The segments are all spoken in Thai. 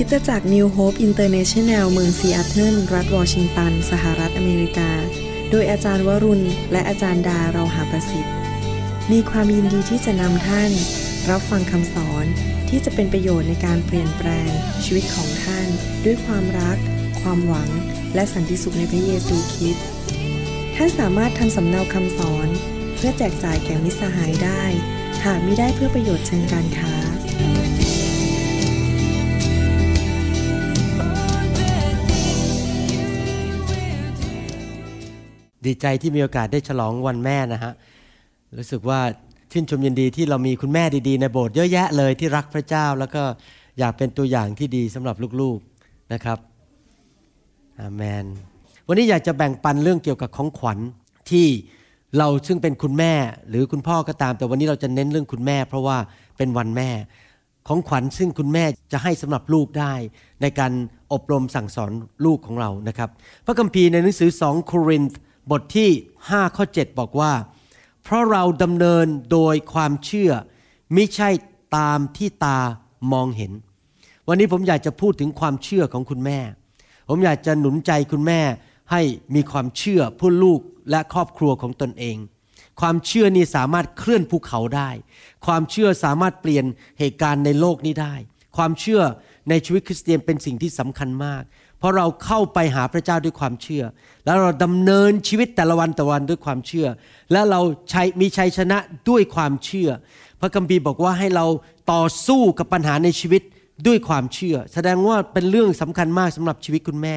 คริสตจักร New Hope International เมืองซีแอตเทิลรัฐวอชิงตัน สหรัฐอเมริกา โดยอาจารย์วรุณ และอาจารย์ดาเราหาประสิทธิ์ มีความยินดีที่จะนำท่าน รับฟังคำสอนที่จะเป็นประโยชน์ในการเปลี่ยนแปลง ชีวิตของท่าน ด้วยความรัก ความหวัง และสันติสุขในพระเยซูคริสต์ท่านสามารถทำสำเนาคำสอน เพื่อแจกจ่ายแก่มิตรสหายได้ หากมิได้เพื่อประโยชน์เชิงการค้า ดีใจที่มีโอกาสได้ฉลองวันแม่นะฮะรู้สึกว่าชื่นชมยินดีที่เรามีคุณแม่ดีๆ ในโบสถ์เยอะแยะเลยที่รักพระเจ้า แล้วก็อยากเป็นตัวอย่างที่ดีสำหรับลูกๆนะครับอาเมนวันนี้อยากจะแบ่งปันเรื่องเกี่ยวกับของขวัญที่เราซึ่งเป็นคุณแม่หรือคุณพ่อก็ตาม แต่วันนี้เราจะเน้นเรื่องคุณแม่ เพราะว่าเป็นวันแม่ ของขวัญซึ่งคุณแม่จะให้สำหรับลูกได้ ในการอบรมสั่งสอนลูกของเรานะครับ พระคัมภีร์ในหนังสือ 2 โครินธ์ บทที่ 5 ข้อ 7 บอกว่า เพราะเราดำเนินโดยความเชื่อไม่ใช่ตามที่ตามองเห็น วันนี้ผมอยากจะพูดถึงความเชื่อของคุณแม่ ผมอยากจะหนุนใจคุณแม่ให้มีความเชื่อเพื่อลูกและครอบครัวของตนเอง ความเชื่อนี้สามารถเคลื่อนภูเขาได้ ความเชื่อสามารถเปลี่ยนเหตุการณ์ในโลกนี้ได้ ความเชื่อในชีวิตคริสเตียนเป็นสิ่งที่สำคัญมาก ราะเราเข้าไปหาพระเจ้าด้วยความเชื่อ แล้วเราดำเนินชีวิตแต่ละวันแต่วันด้วยความเชื่อ และเราใช้มีชัยชนะด้วยความเชื่อ พระคัมภีร์บอกว่าให้เราต่อสู้กับปัญหาในชีวิตด้วยความเชื่อ แสดงว่าเป็นเรื่องสำคัญมากสำหรับชีวิตคุณแม่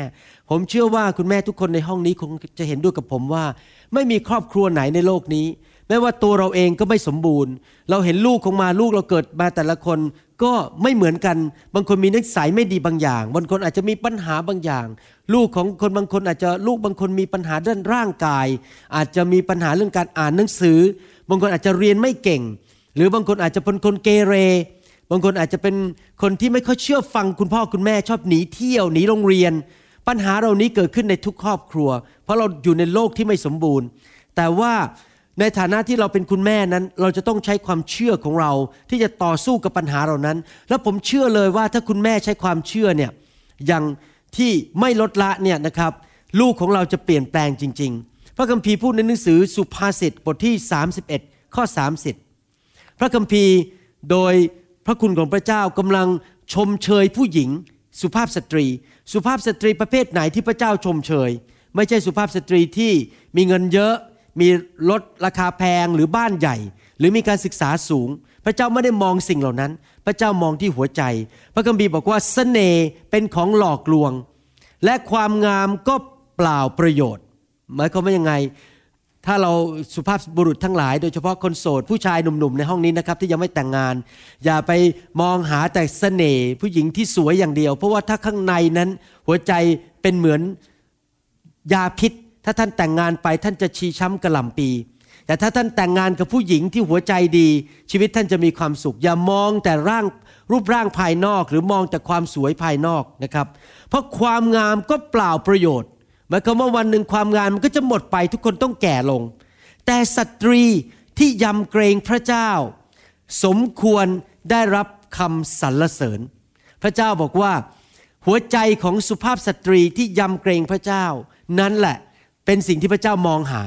ผมเชื่อว่าคุณแม่ทุกคนในห้องนี้คงจะเห็นด้วยกับผมว่า ไม่มีครอบครัวไหนในโลกนี้แม้ว่าตัวเราเองก็ไม่สมบูรณ์ เราเห็นลูกของมาลูกเราเกิดมาแต่ละคน ก็ไม่เหมือนกัน บางคนมีนิสัยไม่ดีบางอย่าง บางคนอาจจะมีปัญหาบางอย่าง ลูกของคนบางคนอาจจะลูกบางคนมีปัญหาด้านร่างกาย อาจจะมีปัญหาเรื่องการอ่านหนังสือ บางคนอาจจะเรียนไม่เก่ง หรือบางคนอาจจะเป็นคนเกเร บางคนอาจจะเป็นคนที่ไม่ค่อยเชื่อฟังคุณพ่อคุณแม่ชอบหนีเที่ยวหนีโรงเรียน ปัญหาเหล่านี้เกิดขึ้นในทุกครอบครัว เพราะเราอยู่ในโลกที่ไม่สมบูรณ์ แต่ว่า ในฐานะที่เราเป็นคุณแม่นั้น เราจะต้องใช้ความเชื่อของเรา ที่จะต่อสู้กับปัญหาเหล่านั้น แล้วผมเชื่อเลยว่าถ้าคุณแม่ใช้ความเชื่อเนี่ยอย่างที่ไม่ลดละเนี่ยนะครับ ลูกของเราจะเปลี่ยนแปลงจริง ๆ พระคัมภีร์พูดในหนังสือสุภาษิตบทที่ 31 ข้อ 30 พระคัมภีร์โดยพระคุณของพระเจ้ากำลังชมเชยผู้หญิง สุภาพสตรี สุภาพสตรีประเภทไหนที่พระเจ้าชมเชย ไม่ใช่สุภาพสตรีที่มีเงินเยอะ มีรถราคาแพงหรือบ้านใหญ่ หรือมีการศึกษาสูง พระเจ้าไม่ได้มองสิ่งเหล่านั้น พระเจ้ามองที่หัวใจ พระคัมภีร์บอกว่าสเสน่ห์เป็นของหลอกลวง และความงามก็เปล่าประโยชน์ หมายความว่ายังไง ถ้าเราสุภาพบุรุษทั้งหลาย โดยเฉพาะคนโสดผู้ชายหนุ่มๆในห้องนี้นะครับที่ยังไม่แต่งงาน อย่าไปมองหาแต่เสน่ห์ผู้หญิงที่สวยอย่างเดียว เพราะว่าถ้าข้างในนั้นหัวใจเป็นเหมือนยาพิษ ถ้าท่านแต่งงานไปท่านจะชีช้ำกระหล่ำปี แต่ถ้าท่านแต่งงานกับผู้หญิงที่หัวใจดี ชีวิตท่านจะมีความสุข อย่ามองแต่ร่างรูปร่างภายนอก หรือมองแต่ความสวยภายนอกนะครับ เพราะความงามก็เปล่าประโยชน์หมายความว่าวันหนึ่งความงามมันก็จะหมดไปทุกคนต้องแก่ลง แต่สตรีที่ยำเกรงพระเจ้า สมควรได้รับคำสรรเสริญ พระเจ้าบอกว่า หัวใจของสุภาพสตรีที่ยำเกรงพระเจ้า นั้นแหละ เป็นสิ่งที่พระเจ้ามองหา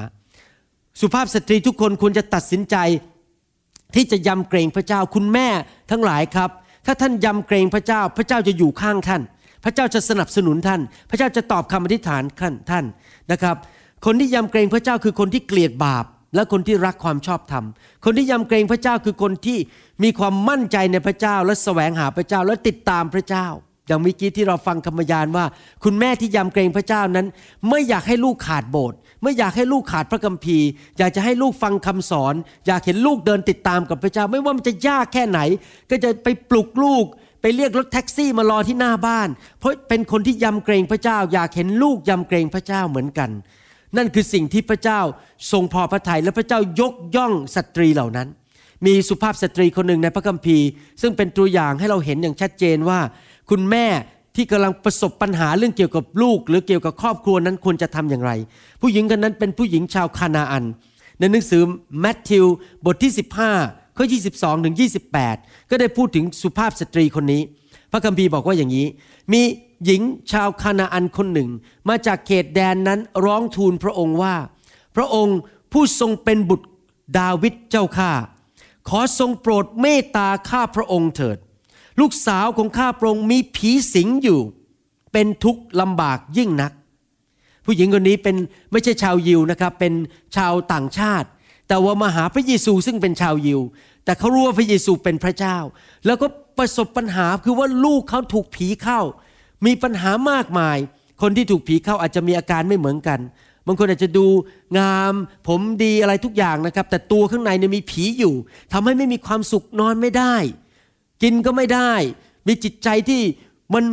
สุภาพสตรีทุกคนควรจะตัดสินใจ ที่จะยำเกรงพระเจ้าคุณแม่ทั้งหลายครับ ถ้าท่านยำเกรงพระเจ้า พระเจ้าจะอยู่ข้างท่าน พระเจ้าจะสนับสนุนท่าน พระเจ้าจะตอบคำอธิษฐานท่านท่านนะครับ คนที่ยำเกรงพระเจ้าคือคนที่เกลียดบาปและคนที่รักความชอบธรรม คนที่ยำเกรงพระเจ้าคือคนที่มีความมั่นใจในพระเจ้า และแสวงหาพระเจ้าและติดตามพระเจ้า อย่างเมื่อกี้ที่เราฟังคำพยานว่า คุณแม่ที่ยำเกรงพระเจ้านั้น ไม่อยากให้ลูกขาดโบสถ์ไม่อยากให้ลูกขาดพระคัมภีร์ อยากจะให้ลูกฟังคำสอน อยากเห็นลูกเดินติดตามกับพระเจ้า ไม่ว่ามันจะยากแค่ไหน ก็จะไปปลุกลูก ไปเรียกรถแท็กซี่มารอที่หน้าบ้าน เพราะเป็นคนที่ยำเกรงพระเจ้า อยากเห็นลูกยำเกรงพระเจ้าเหมือนกัน นั่นคือสิ่งที่พระเจ้าทรงพอพระทัยและพระเจ้ายกย่องสตรีเหล่านั้น มีสุภาพสตรีคนหนึ่งในพระคัมภีร์ ซึ่งเป็นตัวอย่างให้เราเห็นอย่างชัดเจนว่า คุณแม่ที่กำลังประสบปัญหาเรื่องเกี่ยวกับลูก หรือเกี่ยวกับครอบครัวนั้นควรจะทำอย่างไร ผู้หญิงคนนั้นเป็นผู้หญิงชาวคานาอัน ในหนังสือแมทธิวบทที่ 15 ข้อ 22 ถึง 28 ก็ได้พูดถึงสุภาพสตรีคนนี้ พระคัมภีร์บอกว่าอย่างนี้ มีหญิงชาวคานาอันคนหนึ่ง มาจากเขตแดนนั้นร้องทูลพระองค์ว่า พระองค์ผู้ทรงเป็นบุตรดาวิดเจ้าข้าขอทรงโปรดเมตตาข้าพระองค์เถิด ลูกสาวของข้าพระองค์มีผีสิงอยู่ เป็นทุกข์ลำบากยิ่งนัก ผู้หญิงคนนี้เป็นไม่ใช่ชาวยิวนะครับเป็นชาวต่างชาติ แต่ว่ามาหาพระเยซูซึ่งเป็นชาวยิว แต่เขารู้ว่าพระเยซูเป็นพระเจ้า แล้วก็ประสบปัญหาคือว่าลูกเขาถูกผีเข้า มีปัญหามากมาย คนที่ถูกผีเข้าอาจจะมีอาการไม่เหมือนกันบางคนอาจจะดูงามผมดีอะไรทุกอย่างนะครับ แต่ตัวข้างในเนี่ยมีผีอยู่ทำให้ไม่มีความสุขนอนไม่ได้ กินก็ไม่ได้ มีจิตใจที่มัน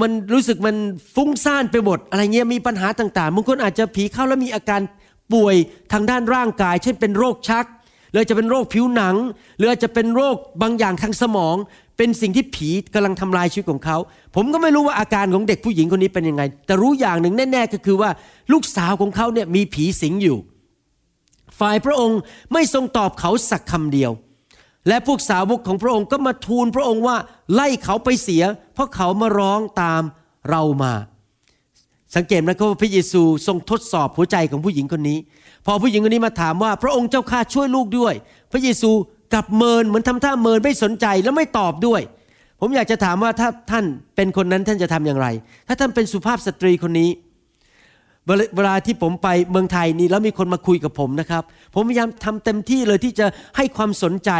มันรู้สึกมันฟุ้งซ่านไปหมด อะไรเงี้ยมีปัญหาต่างๆบางคนอาจจะผีเข้าแล้วมีอาการป่วยทางด้านร่างกาย เช่นเป็นโรคชักหรือจะเป็นโรคผิวหนัง หรืออาจจะเป็นโรคบางอย่างทางสมอง เป็นสิ่งที่ผีกำลังทำลายชีวิตของเขา ผมก็ไม่รู้ว่าอาการของเด็กผู้หญิงคนนี้เป็นยังไง แต่รู้อย่างหนึ่งแน่ ๆ ก็คือว่าลูกสาวของเขาเนี่ยมีผีสิงอยู่ ฝ่ายพระองค์ไม่ทรงตอบเขาสักคำเดียว และพวกสาวกของพระองค์ก็มาทูลพระองค์ว่าไล่เขาไปเสีย เพราะเขามาร้องตามเรามา สังเกตไหมครับว่าพระเยซูทรงทดสอบหัวใจของผู้หญิงคนนี้ พอผู้หญิงคนนี้มาถามว่าพระองค์เจ้าข้าช่วยลูกด้วย พระเยซูกลับเมินเหมือนทำท่าเมินไม่สนใจแล้วไม่ตอบด้วย ผมอยากจะถามว่าถ้าท่านเป็นคนนั้นท่านจะทำอย่างไร ถ้าท่านเป็นสุภาพสตรีคนนี้เวลาที่ผมไปเมืองไทยนี่แล้วมีคนมาคุยกับผมนะครับ ผมพยายามทำเต็มที่เลยที่จะให้ความสนใจ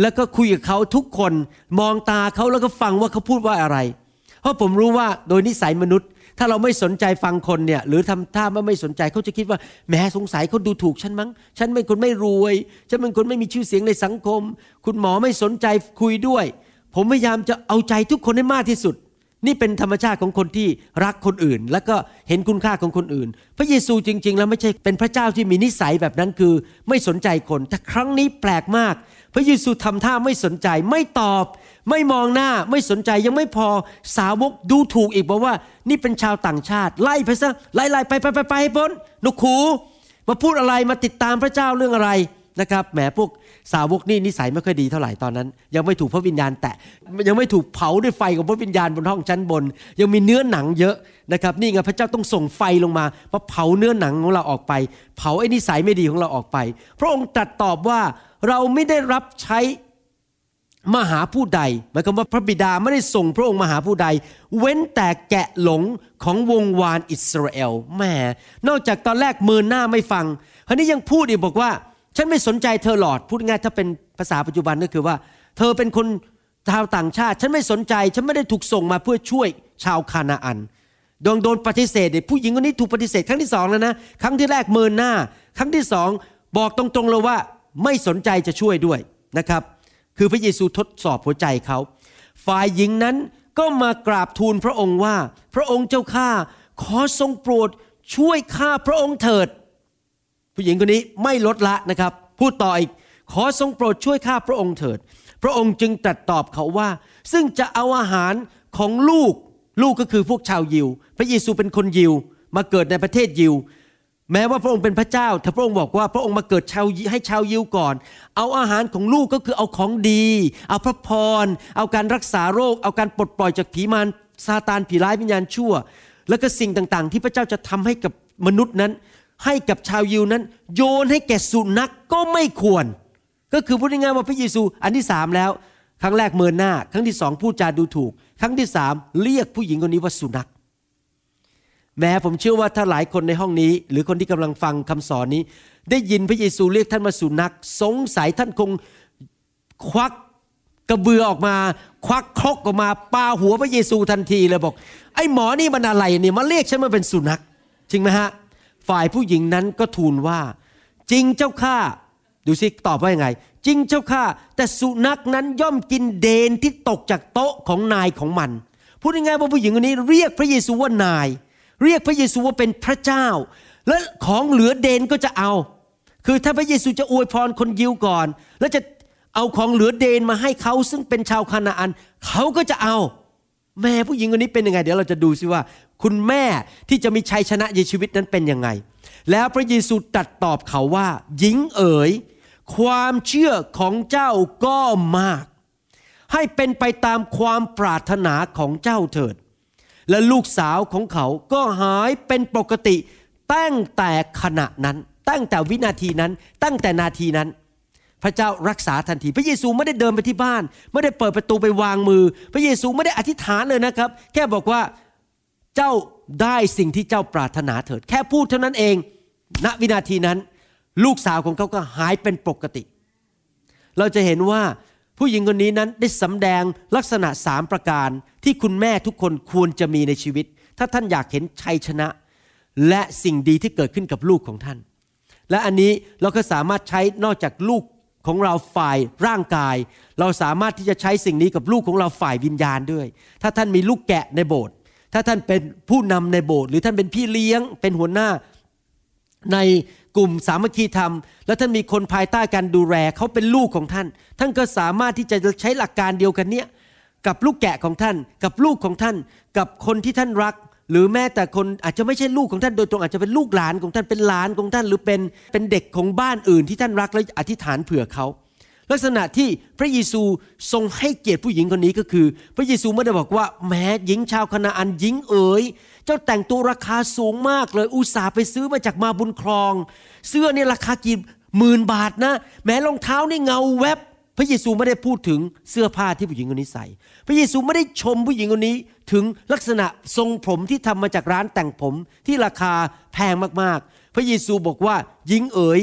แล้วก็คุยกับเขาทุกคนมองตาเขาแล้วก็ฟังว่าเขาพูดว่าอะไร เพราะผมรู้ว่าโดยนิสัยมนุษย์ ถ้าเราไม่สนใจฟังคนเนี่ยหรือทำท่าว่าไม่สนใจเขาจะคิดว่าแหมสงสัยเขาดูถูกฉันมั้ง ฉันเป็นคนไม่รวย ฉันเป็นคนไม่มีชื่อเสียงในสังคม คุณหมอไม่สนใจคุยด้วย ผมพยายามจะเอาใจทุกคนให้มากที่สุด นี่เป็นธรรมชาติของคนที่รักคนอื่น แล้วก็เห็นคุณค่าของคนอื่น พระเยซูจริง ๆ แล้วไม่ใช่เป็นพระเจ้าที่มีนิสัยแบบนั้นคือ ไม่สนใจคนแต่ครั้งนี้แปลกมาก พระเยซูทำท่าไม่สนใจไม่ตอบ ไม่มองหน้าไม่สนใจยังไม่พอสาวกดูถูกอีกบอกว่า นี่เป็นชาวต่างชาติ ไล่ไปซะไล่ไล่ไปไปไปไปให้พ้นนกขูมาพูดอะไรมาติดตามพระเจ้าเรื่องอะไรนะครับแหมพวก สาวกนี่นิสัยไม่ค่อยดีเท่าไหร่ตอนนั้น ยังไม่ถูกพระวิญญาณแตะยังไม่ถูกเผาด้วยไฟของพระวิญญาณบนห้องชั้นบน ยังมีเนื้อหนังเยอะนะครับนี่ไงพระเจ้าต้องส่งไฟลงมามาเผาเนื้อหนังของเราออกไป เผาไอ้นิสัยไม่ดีของเราออกไป พระองค์ตรัสตอบว่าเราไม่ได้รับใช้มหาผู้ใดหมายความว่าพระบิดาไม่ได้ส่งพระองค์มหาผู้ใด เว้นแต่แกะหลงของวงวานอิสราเอลแหมนอกจากตอนแรกมินหน้าไม่ฟังคราวนี้ยังพูดอีกบอกว่า ฉันไม่สนใจเธอหลอดพูดง่ายถ้าเป็นภาษาปัจจุบันก็คือว่า เธอเป็นคนชาวต่างชาติ ฉันไม่สนใจ ฉันไม่ได้ถูกส่งมาเพื่อช่วยชาวคานาอันโดนโดนปฏิเสธผู้หญิงคนนี้ถูกปฏิเสธครั้งที่สองแล้วนะครั้งที่แรกเมินหน้า ครั้งที่สองบอกตรงๆเลยว่าไม่สนใจจะช่วยด้วยนะครับ คือพระเยซูทดสอบหัวใจเขา ฝ่ายหญิงนั้นก็มากราบทูลพระองค์ว่า พระองค์เจ้าข้าขอทรงโปรดช่วยข้าพระองค์เถิด ผู้หญิงคนนี้ไม่ลดละนะครับ พูดต่ออีก ขอทรงโปรดช่วยข้าพระองค์เถิด พระองค์จึงตรัสตอบเขาว่า ซึ่งจะเอาอาหารของลูก ลูกก็คือพวกชาวยิว พระเยซูเป็นคนยิว มาเกิดในประเทศยิว แม้ว่าพระองค์เป็นพระเจ้า แต่พระองค์บอกว่าพระองค์มาเกิดชาวให้ชาวยิวก่อน เอาอาหารของลูกก็คือเอาของดี เอาพระพร เอาการรักษาโรค เอาการปลดปล่อยจากผีมารซาตานผีร้ายวิญญาณชั่ว แล้วก็สิ่งต่างๆ ที่พระเจ้าจะทำให้กับมนุษย์นั้น ให้กับชาวยิวนั้น โยนให้แก่สุนัขกก็ไม่ควร ก็คือพูดง่ายๆว่าพระเยซูอันที่สามแล้ว ครั้งแรกเมินหน้า ครั้งที่สองพูดจาดูถูก ครั้งที่สามเรียกผู้หญิงคนนี้ว่าสุนัขแม้ผมเชื่อว่าถ้าหลายคนในห้องนี้ หรือคนที่กำลังฟังคำสอนนี้ ได้ยินพระเยซูเรียกท่านมาสุนัขสงสัยท่านคงควักกระเบือออกมา ควักครกออกมาปาหัวพระเยซูทันทีเลยบอก ไอ้หมอนี่มันอะไรเนี่ยมาเรียกฉันมาเป็นสุนัขจริงไหมฮะ ฝ่ายผู้หญิงนั้นก็ทูลว่า จริงเจ้าข้าดูสิตอบว่ายังไง จริงเจ้าข้าแต่สุนัขนั้นย่อมกินเดนที่ตกจากโต๊ะของนายของมัน พูดง่ายๆว่าผู้หญิงคนนี้เรียกพระเยซูว่านาย เรียกพระเยซูว่าเป็นพระเจ้า และของเหลือเดนก็จะเอา คือถ้าพระเยซูจะอวยพรคนยิวก่อน แล้วจะเอาของเหลือเดนมาให้เขาซึ่งเป็นชาวคานาอันเขาก็จะเอา แม่ผู้หญิงคนนี้เป็นยังไง เดี๋ยวเราจะดูสิว่า คุณแม่ที่จะมีชัยชนะในชีวิตนั้นเป็นยังไง แล้วพระเยซูตรัสตอบเขาว่า หญิงเอ๋ย ความเชื่อของเจ้าก็มาก ให้เป็นไปตามความปรารถนาของเจ้าเถิด และลูกสาวของเขาก็หายเป็นปกติตั้งแต่ขณะนั้น ตั้งแต่วินาทีนั้น ตั้งแต่นาทีนั้น พระเจ้ารักษาทันที พระเยซูไม่ได้เดินไปที่บ้าน ไม่ได้เปิดประตูไปวางมือ พระเยซูไม่ได้อธิษฐานเลยนะครับ แค่บอกว่าเจ้าได้สิ่งที่เจ้าปรารถนาเถิด แค่พูดเท่านั้นเอง ณวินาทีนั้น ลูกสาวของเขาก็หายเป็นปกติ เราจะเห็นว่าผู้หญิงคนนี้นั้นได้สำแดงลักษณะสามประการที่คุณแม่ทุกคนควรจะมีในชีวิต ถ้าท่านอยากเห็นชัยชนะ และสิ่งดีที่เกิดขึ้นกับลูกของท่าน และอันนี้เราก็สามารถใช้นอกจากลูก ของเราฝ่ายร่างกาย เราสามารถที่จะใช้สิ่งนี้กับลูกของเราฝ่ายวิญญาณด้วย ถ้าท่านมีลูกแกะในโบสถ์ถ้าท่านเป็นผู้นำในโบสถ์หรือท่านเป็นพี่เลี้ยง เป็นหัวหน้า ในกลุ่มสามัคคีธรรม แล้วท่านมีคนภายใต้การดูแลเขาเป็นลูกของท่าน ท่านก็สามารถที่จะใช้หลักการเดียวกันเนี้ยกับลูกแกะของท่าน กับลูกของท่าน กับคนที่ท่านรัก หรือแม้แต่คนอาจจะไม่ใช่ลูกของท่านโดยตรงอาจจะเป็นลูกหลานของท่านเป็นหลานของท่าน หรือเป็นเป็นเด็กของบ้านอื่นที่ท่านรักและอธิษฐานเผื่อเขาลักษณะที่พระเยซูทรงให้เกียรติผู้หญิงคนนี้ก็คือ พระเยซูไม่ได้บอกว่าแม้หญิงชาวคณาอันหญิงเอ๋ยเจ้าแต่งตัวราคาสูงมากเลยอุตส่าห์ไปซื้อมาจากมาบุญครอง เสื้อเนี่ยราคากี่หมื่นบาทนะ แม้รองเท้านี่เงาแวบ ระเยซูไม่ได้พูดถึงเสื้อผ้าที่ผู้หญิงคนนี้ใส่ พระเยซูไม่ได้ชมผู้หญิงคนนี้ถึงลักษณะทรงผมที่ทำมาจากร้านแต่งผมที่ราคาแพงมากๆ พระเยซูบอกว่าหญิงเอ๋ย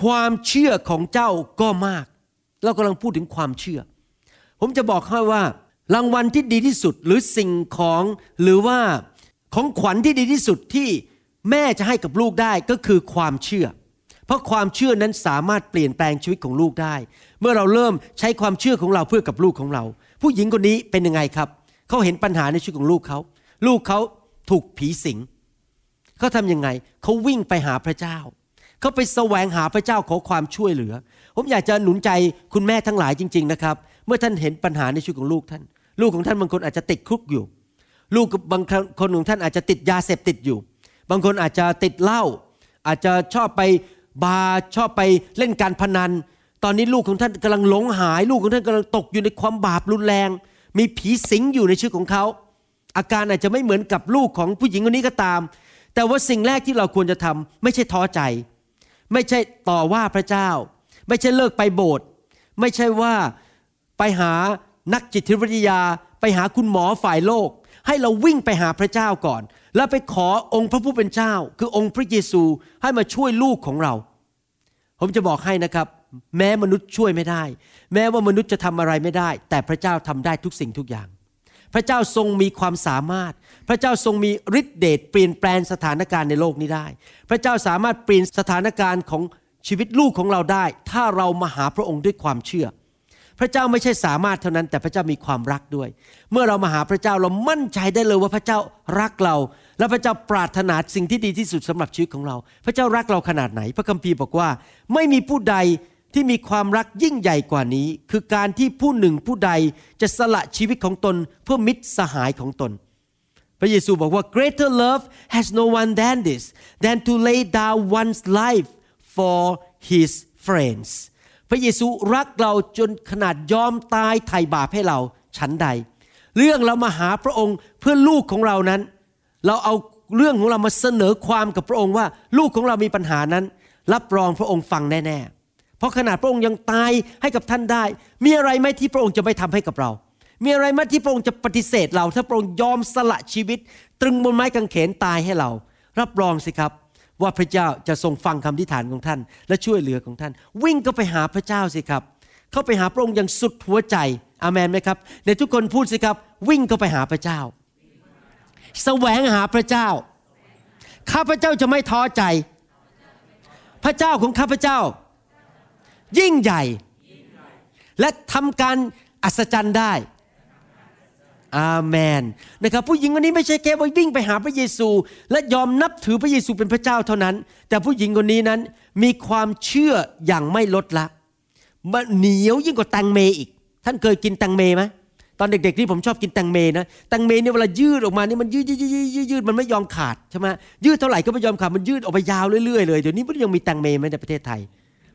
ความเชื่อของเจ้าก็มาก เรากำลังพูดถึงความเชื่อ ผมจะบอกให้ว่ารางวัลที่ดีที่สุดหรือสิ่งของหรือว่าของขวัญที่ดีที่สุดที่แม่จะให้กับลูกได้ก็คือความเชื่อ เพราะความเชื่อนั้นสามารถเปลี่ยนแปลงชีวิตของลูกได้ เมื่อเราเริ่มใช้ความเชื่อของเราเพื่อกับลูกของเรา ผู้หญิงคนนี้เป็นยังไงครับ เขาเห็นปัญหาในชีวิตของลูกเขา ลูกเขาถูกผีสิงเขาทำยังไงเขาวิ่งไปหาพระเจ้า เขาไปแสวงหาพระเจ้าขอความช่วยเหลือ ผมอยากจะหนุนใจคุณแม่ทั้งหลายจริง ๆ นะครับ เมื่อท่านเห็นปัญหาในชีวิตของลูกท่าน ลูกของท่านบางคนอาจจะติดคุกอยู่ ลูกบางคนของท่านอาจจะติดยาเสพติดอยู่ บางคนอาจจะติดเหล้าอาจจะชอบไป บาร์ชอบไปเล่นการพนัน ตอนนี้ลูกของท่านกำลังหลงหาย ลูกของท่านกำลังตกอยู่ในความบาปรุนแรง มีผีสิงอยู่ในชีวิตของเขา อาการอาจจะไม่เหมือนกับลูกของผู้หญิงคนนี้ก็ตาม แต่ว่าสิ่งแรกที่เราควรจะทำไม่ใช่ท้อใจ ไม่ใช่ต่อว่าพระเจ้า ไม่ใช่เลิกไปโบสถ์ไม่ใช่ว่าไปหานักจิตวิทยา ไปหาคุณหมอฝ่ายโลก ให้เราวิ่งไปหาพระเจ้าก่อน แล้วไปขอองค์พระผู้เป็นเจ้า คือองค์พระเยซูให้มาช่วยลูกของเรา ผมจะบอกให้นะครับ แม้มนุษย์ช่วยไม่ได้ แม้ว่ามนุษย์จะทำอะไรไม่ได้ แต่พระเจ้าทำได้ทุกสิ่งทุกอย่าง พระเจ้าทรงมีความสามารถ พระเจ้าทรงมีฤทธิเดชเปลี่ยนแปลงสถานการณ์ในโลกนี้ได้ พระเจ้าสามารถเปลี่ยนสถานการณ์ของชีวิตลูกของเราได้ ถ้าเรามาหาพระองค์ด้วยความเชื่อ พระเจ้าไม่ใช่สามารถเท่านั้นแต่พระเจ้ามีความรักด้วย เมื่อเรามาหาพระเจ้าเรามั่นใจได้เลยว่าพระเจ้ารักเรา และพระเจ้าปรารถนาสิ่งที่ดีที่สุดสำหรับชีวิตของเรา พระเจ้ารักเราขนาดไหน พระคัมภีร์บอกว่า ไม่มีผู้ใดที่มีความรักยิ่งใหญ่กว่านี้ คือการที่ผู้หนึ่งผู้ใดจะสละชีวิตของตนเพื่อมิตรสหายของตน พระเยซูบอกว่า greater love has no one than this than to lay down one's life for his friends พระเยซูรักเราจนขนาดยอมตายไถ่บาปให้เราฉันใด เรื่องเรามาหาพระองค์เพื่อลูกของเรานั้น เราเอาเรื่องของเรามาเสนอความกับพระองค์ว่า ลูกของเรามีปัญหานั้น รับรองพระองค์ฟังแน่ๆ เพราะขนาดพระองค์ยังตายให้กับท่านได้ มีอะไรไหมที่พระองค์จะไม่ทำให้กับเรา มีอะไรไหมที่พระองค์จะปฏิเสธเรา ถ้าพระองค์ยอมสละชีวิต ตรึงบนไม้กางเขนตายให้เรา รับรองสิครับ ว่าพระเจ้าจะทรงฟังคำทิฐานของท่าน และช่วยเหลือของท่าน วิ่งก็ไปหาพระเจ้าสิครับ เข้าไปหาพระองค์อย่างสุดหัวใจอาเมนไหมครับในทุกคนพูดสิครับ วิ่งก็ไปหาพระเจ้าแสวงหาพระเจ้า ข้าพระเจ้าจะไม่ท้อใจ พระเจ้าของข้าพเจ้า ยิ่งใหญ่ และทำการอัศจรรย์ได้ อาเมนนะครับผู้หญิงคนนี้ไม่ใช่แค่ว่าวิ่งไปหาพระเยซู และยอมนับถือพระเยซูเป็นพระเจ้าเท่านั้น แต่ผู้หญิงคนนี้นั้นมีความเชื่ออย่างไม่ลดละมันเหนียวยิ่งกว่าแตงเมอีก ท่านเคยกินแตงเมไหมตอนเด็กๆนี่ผมชอบกินแตงเมนะแตงเมเนี่ยเวลายืดออกมานี่มันยืดยืดยืดยืดยืดมันไม่ยอมขาดใช่ไหมยืดเท่าไหร่ก็ไม่ยอมขาดมันยืดออกไปยาวเรื่อยๆเลยเดี๋ยวนี้มันยังมีแตงเมไหมในประเทศไทย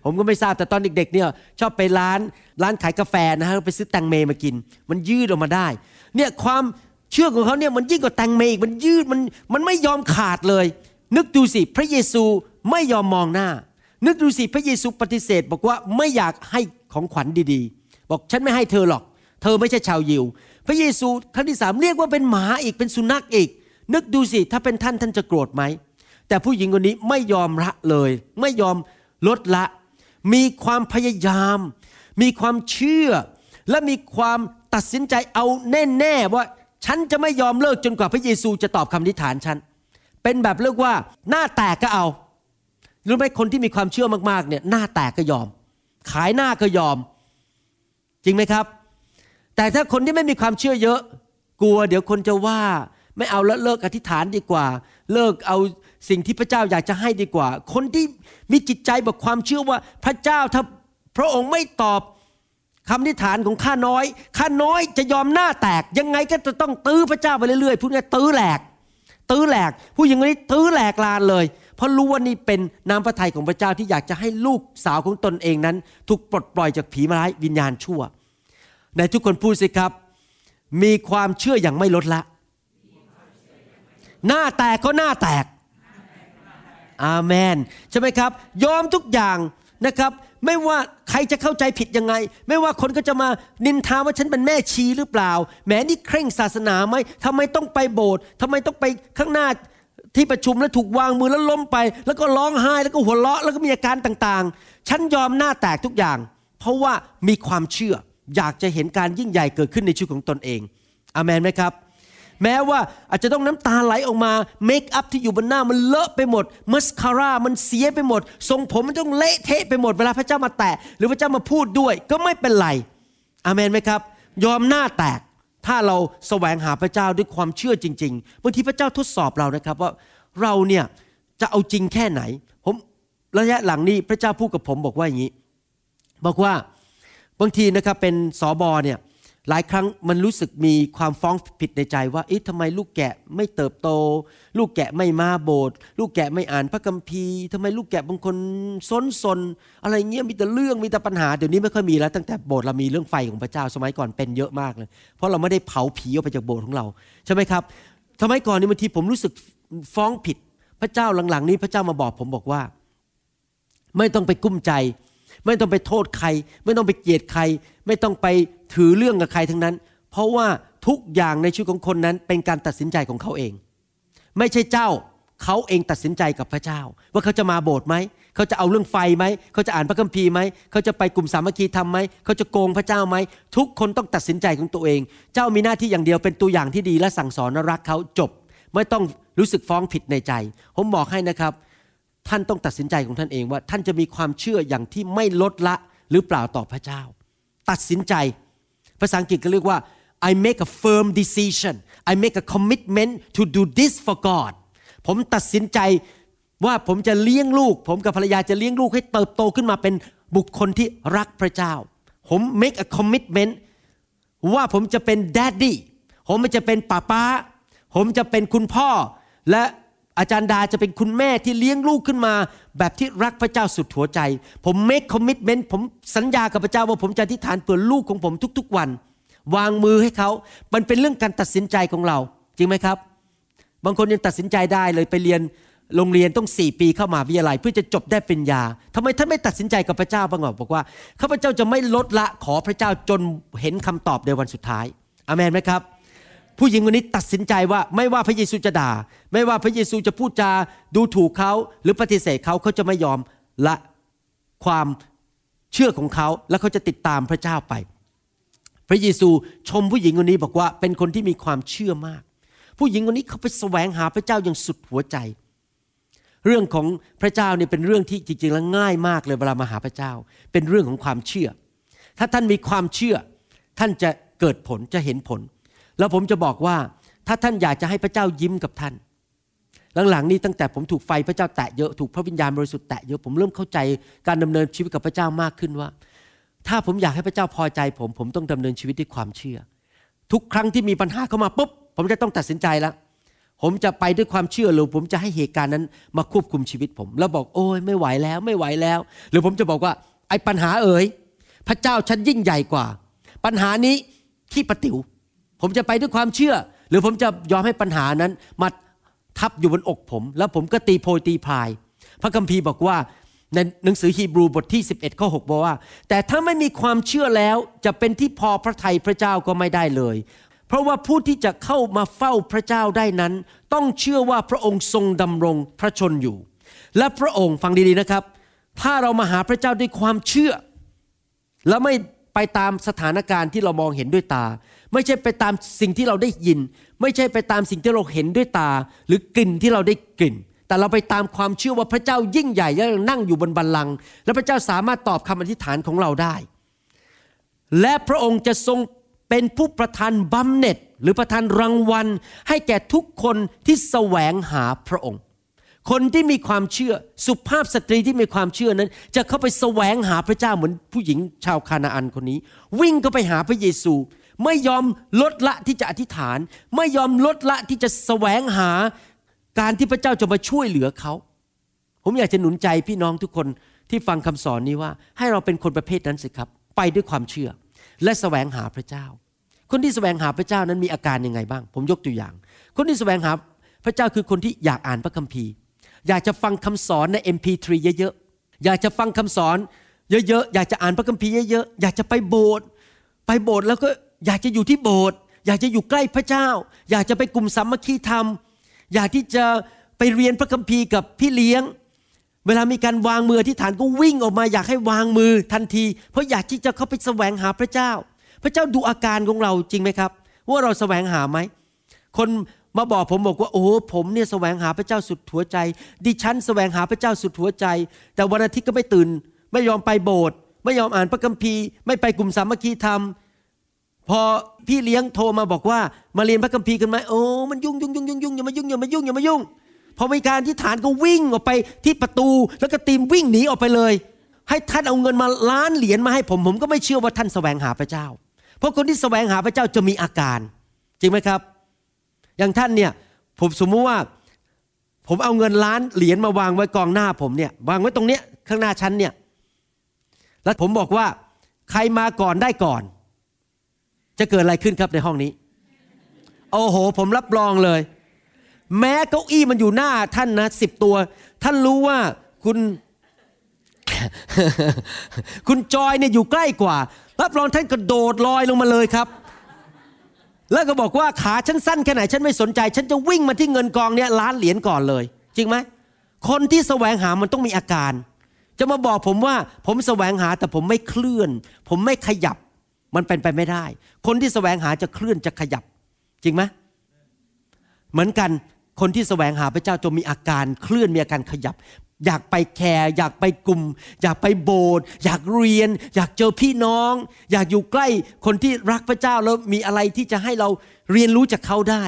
ผมก็ไม่ทราบแต่ตอนเด็กๆเนี่ยชอบไปร้านร้านขายกาแฟนะฮะไปซื้อแตงเมมากิน มันยืดออกมาได้ เนี่ยความเชื่อของเขาเนี่ยมันยิ่งกว่าแตงเมอีกมันยืดมันมันไม่ยอมขาดเลย นึกดูสิพระเยซูไม่ยอมมองหน้า นึกดูสิพระเยซูปฏิเสธ บอกว่าไม่อยากให้ของขวัญดีๆ บอกฉันไม่ให้เธอหรอก เธอไม่ใช่ชาวยิว พระเยซูครั้งที่สามเรียกว่าเป็นหมาอีกเป็นสุนัขอีก นึกดูสิถ้าเป็นท่านท่านจะโกรธไหมแต่ผู้หญิงคนนี้ไม่ยอมละเลย ไม่ยอมลดละ มีความพยายาม มีความเชื่อ และมีความตัดสินใจเอาแน่ๆว่าฉันจะไม่ยอมเลิกจนกว่าพระเยซูจะตอบคำนิฐานฉัน เป็นแบบเรียกว่าหน้าแตกก็เอารู้ไหมคนที่มีความเชื่อมากๆเนี่ยหน้าแตกก็ยอม ขายหน้าก็ยอม จริงไหมครับ แต่ถ้าคนที่ไม่มีความเชื่อเยอะ กลัว เดี๋ยวคนจะว่า ไม่เอาแล้วเลิกอธิษฐานดีกว่า เลิกเอา สิ่งที่พระเจ้าอยากจะให้ดีกว่า คนที่มีจิตใจแบบความเชื่อว่าพระเจ้าถ้าพระองค์ไม่ตอบคำนิฐานของข้าน้อย ข้าน้อยจะยอมหน้าแตก ยังไงก็จะต้องตื้อพระเจ้าไปเรื่อยๆพูดง่ายตื้อแหลก ตื้อแหลก ผู้หญิงคนนี้ตื้อแหลกลานเลย เพราะรู้ว่านี่เป็นน้ำพระทัยของพระเจ้าที่อยากจะให้ลูกสาวของตนเองนั้น ถูกปลดปล่อยจากผีร้ายวิญญาณชั่ว ในทุกคนพูดสิครับ มีความเชื่ออย่างไม่ลดละ หน้าแตกก็หน้าแตก อาเมนใช่ไหมครับ ยอมทุกอย่างนะครับ ไม่ว่าใครจะเข้าใจผิดยังไง ไม่ว่าคนก็จะมานินทาว่าฉันเป็นแม่ชีหรือเปล่าแหมนี่เคร่งศาสนาไหมทำไมต้องไปโบสถ์ทำไมต้องไปข้างหน้าที่ประชุมแล้วถูกวางมือแล้วล้มไป แล้วก็ร้องไห้แล้วก็หัวเราะแล้วก็มีอาการต่างๆ ฉันยอมหน้าแตกทุกอย่าง เพราะว่ามีความเชื่อ อยากจะเห็นการยิ่งใหญ่เกิดขึ้นในชีวิตของตนเองอเมนไหมครับ แม้ว่าอาจจะต้องน้ำตาไหลออกมาเมคอัพที่อยู่บนหน้ามันเลอะไปหมดมัสคาร่ามันเสียไปหมด ทรงผมมันต้องเละเทะไปหมดเวลาพระเจ้ามาแตะหรือพระเจ้ามาพูดด้วย ก็ไม่เป็นไรอเมนไหมครับ ยอมหน้าแตกถ้าเราแสวงหาพระเจ้าด้วยความเชื่อจริงๆบางทีพระเจ้าทดสอบเรานะครับว่าเราเนี่ยจะเอาจริงแค่ไหน ผมระยะหลังนี้พระเจ้าพูดกับผมบอกว่าอย่างนี้ บอกว่าบางทีนะครับเป็นสอบอเนี่ย หลายครั้งมันรู้สึกมีความฟ้องผิดในใจว่าเอ๊ะทำไมลูกแกะไม่เติบโต ลูกแกะไม่มาโบสถ์ลูกแกะไม่อ่านพระคัมภีร์ทำไมลูกแกะบางคนซนซนอะไรเงี้ยมีแต่เรื่องมีแต่ปัญหาเดี๋ยวนี้ไม่ค่อยมีแล้ว ตั้งแต่โบสถ์เรามีเรื่องไฟของพระเจ้าสมัยก่อนเป็นเยอะมากเลย เพราะเราไม่ได้เผาผีออกไปจากโบสถ์ของเราใช่ไหมครับสมัยก่อนนี่บางทีผมรู้สึกฟ้องผิด พระเจ้าหลังๆ นี้พระเจ้ามาบอกผมบอกว่า ไม่ต้องไปกุ้มใจ ไม่ต้องไปโทษใคร ไม่ต้องไปเกลียดใคร ไม่ต้องไป ถือเรื่องกับใครทั้งนั้น เพราะว่าทุกอย่างในชีวิตของคนนั้นเป็นการตัดสินใจของเขาเอง ไม่ใช่เจ้าเขาเองตัดสินใจกับพระเจ้า ว่าเขาจะมาโบสถ์ไหมเขาจะเอาเรื่องไฟไหมเขาจะอ่านพระคัมภีร์ไหมเขาจะไปกลุ่มสามัคคีทำไหมเขาจะโกงพระเจ้าไหมทุกคนต้องตัดสินใจของตัวเอง เจ้ามีหน้าที่อย่างเดียวเป็นตัวอย่างที่ดีและสั่งสอนรักเขาจบ ไม่ต้องรู้สึกฟ้องผิดในใจ ผมบอกให้นะครับ ท่านต้องตัดสินใจของท่านเองว่า ท่านจะมีความเชื่ออย่างที่ไม่ลดละหรือเปล่าต่อพระเจ้า ตัดสินใจ ภาษาอังกฤษก็เรียกว่า I make a firm decision I make a commitment to do this for God ผมตัดสินใจว่าผมจะเลี้ยงลูก ผมกับภรรยาจะเลี้ยงลูกให้เติบโตขึ้นมาเป็นบุคคลที่รักพระเจ้า ผม make a commitment ว่าผมจะเป็น daddy ผมจะเป็นป้าป้า ผมจะเป็นคุณพ่อ และ อาจารย์ดาจะเป็นคุณแม่ที่เลี้ยงลูกขึ้นมา แบบที่รักพระเจ้าสุดหัวใจ ผม make commitment ผมสัญญากับพระเจ้าว่าผมจะอธิษฐานเพื่อลูกของผมทุกๆวัน วางมือให้เขา มันเป็นเรื่องการตัดสินใจของเรา จริงไหมครับ บางคนยังตัดสินใจได้เลยไปเรียนโรงเรียนต้องสี่ปีเข้ามาวิทยาลัยเพื่อจะจบได้เป็นยาทำไมท่านไม่ตัดสินใจกับพระเจ้าบ้างบอกว่าข้าพเจ้าจะไม่ลดละขอพระเจ้าจนเห็นคำตอบในวันสุดท้ายอเมนไหมครับ ผู้หญิงคนนี้ตัดสินใจว่าไม่ว่าพระเยซูจะด่า ไม่ว่าพระเยซูจะพูดจาดูถูกเขาหรือปฏิเสธเขาเขาจะไม่ยอมละความเชื่อของเขาแล้วเขาจะติดตามพระเจ้าไป พระเยซูชมผู้หญิงคนนี้บอกว่าเป็นคนที่มีความเชื่อมาก ผู้หญิงคนนี้เขาไปแสวงหาพระเจ้าอย่างสุดหัวใจ เรื่องของพระเจ้าเนี่ยเป็นเรื่องที่จริงๆแล้วง่ายมากเลยเวลามาหาพระเจ้า เป็นเรื่องของความเชื่อ ถ้าท่านมีความเชื่อ ท่านจะเกิดผลจะเห็นผล แล้วผมจะบอกว่าถ้าท่านอยากจะให้พระเจ้ายิ้มกับท่าน หลังๆนี้ตั้งแต่ผมถูกไฟพระเจ้าแตะเยอะถูกพระวิญญาณบริสุทธิ์แตะเยอะผมเริ่มเข้าใจการดำเนินชีวิตกับพระเจ้ามากขึ้นว่า ถ้าผมอยากให้พระเจ้าพอใจผม ผมต้องดำเนินชีวิตด้วยความเชื่อ ทุกครั้งที่มีปัญหาเข้ามาปุ๊บผมจะต้องตัดสินใจแล้วผมจะไปด้วยความเชื่อหรือผมจะให้เหตุการณ์นั้นมาควบคุมชีวิตผม แล้วบอกโอ้ยไม่ไหวแล้วไม่ไหวแล้ว หรือผมจะบอกว่าไอ้ปัญหาเอ๋ยพระเจ้าฉันยิ่งใหญ่กว่า ปัญหานี้ขี้ประติว ผมจะไปด้วยความเชื่อ หรือผมจะยอมให้ปัญหานั้นมาทับอยู่บนอกผม แล้วผมก็ตีโพยตีพาย พระคัมภีร์บอกว่าในหนังสือฮีบรูบทที่ 11ข้อ6บอกว่า แต่ถ้าไม่มีความเชื่อแล้วจะเป็นที่พอพระทัยพระเจ้าก็ไม่ได้เลย เพราะว่าผู้ที่จะเข้ามาเฝ้าพระเจ้าได้นั้น ต้องเชื่อว่าพระองค์ทรงดำรงพระชนอยู่ และพระองค์ฟังดีๆนะครับ ถ้าเรามาหาพระเจ้าด้วยความเชื่อ แล้วไม่ไปตามสถานการณ์ที่เรามองเห็นด้วยตา ไม่ใช่ไปตามสิ่งที่เราได้ยิน ไม่ใช่ไปตามสิ่งที่เราเห็นด้วยตา หรือกลิ่นที่เราได้กลิ่น แต่เราไปตามความเชื่อว่าพระเจ้ายิ่งใหญ่และนั่งอยู่บนบัลลังก์และพระเจ้าสามารถตอบคำอธิษฐานของเราได้ และพระองค์จะทรงเป็นผู้ประทานบำเหน็จ หรือประทานรางวัล ให้แก่ทุกคนที่แสวงหาพระองค์ คนที่มีความเชื่อสุภาพสตรีที่มีความเชื่อนั้น จะเข้าไปแสวงหาพระเจ้าเหมือนผู้หญิงชาวคานาอันคนนี้ วิ่งเข้าไปหาพระเยซู ไม่ยอมลดละที่จะอธิษฐาน ไม่ยอมลดละที่จะแสวงหาการที่พระเจ้าจะมาช่วยเหลือเขา ผมอยากจะหนุนใจพี่น้องทุกคนที่ฟังคำสอนนี้ว่า ให้เราเป็นคนประเภทนั้นสิครับ ไปด้วยความเชื่อ และแสวงหาพระเจ้า คนที่แสวงหาพระเจ้านั้นมีอาการยังไงบ้าง ผมยกตัวอย่าง คนที่แสวงหาพระเจ้าคือคนที่อยากอ่านพระคัมภีร์ อยากจะฟังคำสอนใน MP3 เยอะๆอยากจะฟังคำสอนเยอะๆอยากจะอ่านพระคัมภีร์เยอะๆอยากจะไปโบสถ์ไปโบสถ์แล้วก็ อยากจะอยู่ที่โบสถ์อยากจะอยู่ใกล้พระเจ้า อยากจะไปกลุ่มสามัคคีธรรม อยากที่จะไปเรียนพระคัมภีร์กับพี่เลี้ยง เวลามีการวางมืออธิษฐานก็วิ่งออกมาอยากให้วางมือทันที เพราะอยากที่จะเข้าไปแสวงหาพระเจ้า พระเจ้าดูอาการของเราจริงไหมครับ ว่าเราแสวงหาไหมคนมาบอกผมบอกว่าโอ้ผมเนี่ยแสวงหาพระเจ้าสุดหัวใจ ดิฉันแสวงหาพระเจ้าสุดหัวใจ แต่วันอาทิตย์ก็ไม่ตื่น ไม่ยอมไปโบสถ์ไม่ยอมอ่านพระคัมภีร์ ไม่ไปกลุ่มสามัคคีธรรม พอพี่เลี้ยงโทรมาบอกว่ามาเรียนพระคัมภีร์กันไหมโอ้มันยุ่งยุ่งยุ่งยุ่งยุ่งอย่ามายุ่งอย่ามายุ่งอย่ามายุ่งพอมีการที่ฐานก็วิ่งออกไปที่ประตู แล้วก็ตีมวิ่งหนีออกไปเลย ให้ท่านเอาเงินมาล้านเหรียญมาให้ผม ผมก็ไม่เชื่อว่าท่านแสวงหาพระเจ้า เพราะคนที่แสวงหาพระเจ้าจะมีอาการ จริงไหมครับ อย่างท่านเนี่ยผมสมมุติว่า ผมเอาเงินล้านเหรียญมาวางไว้กองหน้าผมเนี่ยวางไว้ตรงเนี้ยข้างหน้าชั้นเนี่ยแล้วผมบอกว่าใครมาก่อนได้ก่อน จะเกิดอะไรขึ้นครับในห้องนี้ โอ้โห ผมรับรองเลย แม้เก้าอี้มันอยู่หน้าท่านนะสิบตัว ท่านรู้ว่าคุณ คุณจอยเนี่ยอยู่ใกล้กว่า รับรองท่านกระโดดลอยลงมาเลยครับ แล้วก็บอกว่าขาฉันสั้นแค่ไหน ฉันไม่สนใจ ฉันจะวิ่งมาที่เงินกองเนี่ยล้านเหรียญก่อนเลย จริงไหมคนที่แสวงหามันต้องมีอาการ จะมาบอกผมว่า ผมแสวงหาแต่ผมไม่เคลื่อน ผมไม่ขยับ มันเป็นไปไม่ได้ คนที่แสวงหาจะเคลื่อนจะขยับ จริงไหมเหมือนกันคนที่แสวงหาพระเจ้าจะมีอาการเคลื่อนมีอาการขยับ อยากไปแคร์อยากไปกลุ่ม อยากไปโบสถ์อยากเรียน อยากเจอพี่น้อง อยากอยู่ใกล้คนที่รักพระเจ้าแล้วมีอะไรที่จะให้เราเรียนรู้จากเขาได้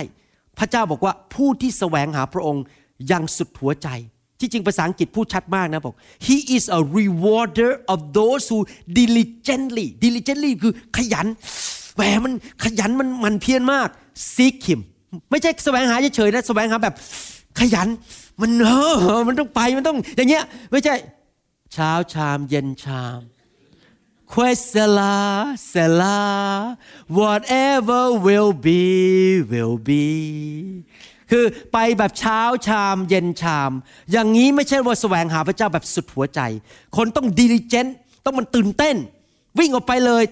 พระเจ้าบอกว่าผู้ที่แสวงหาพระองค์ยังสุดหัวใจ ที่จริงภาษาอังกฤษพูดชัดมากนะบอก he is a rewarder of those who diligently diligently คือขยันแหมมันขยันมันมันเพียรมาก seek him ไม่ใช่แสวงหาเฉยๆนะแสวงหาแบบ ขยัน มันเออมันต้องไปมันต้อง อย่างเงี้ย ไม่ใช่เช้าชามเย็นชาม Questela, Sela, whatever will be, will be คือไปแบบเช้าชามเย็นชาม อย่างนี้ไม่ใช่ว่าแสวงหาพระเจ้าแบบสุดหัวใจ คนต้องดิลิเจนต้องมันตื่นเต้น วิ่งออกไปเลย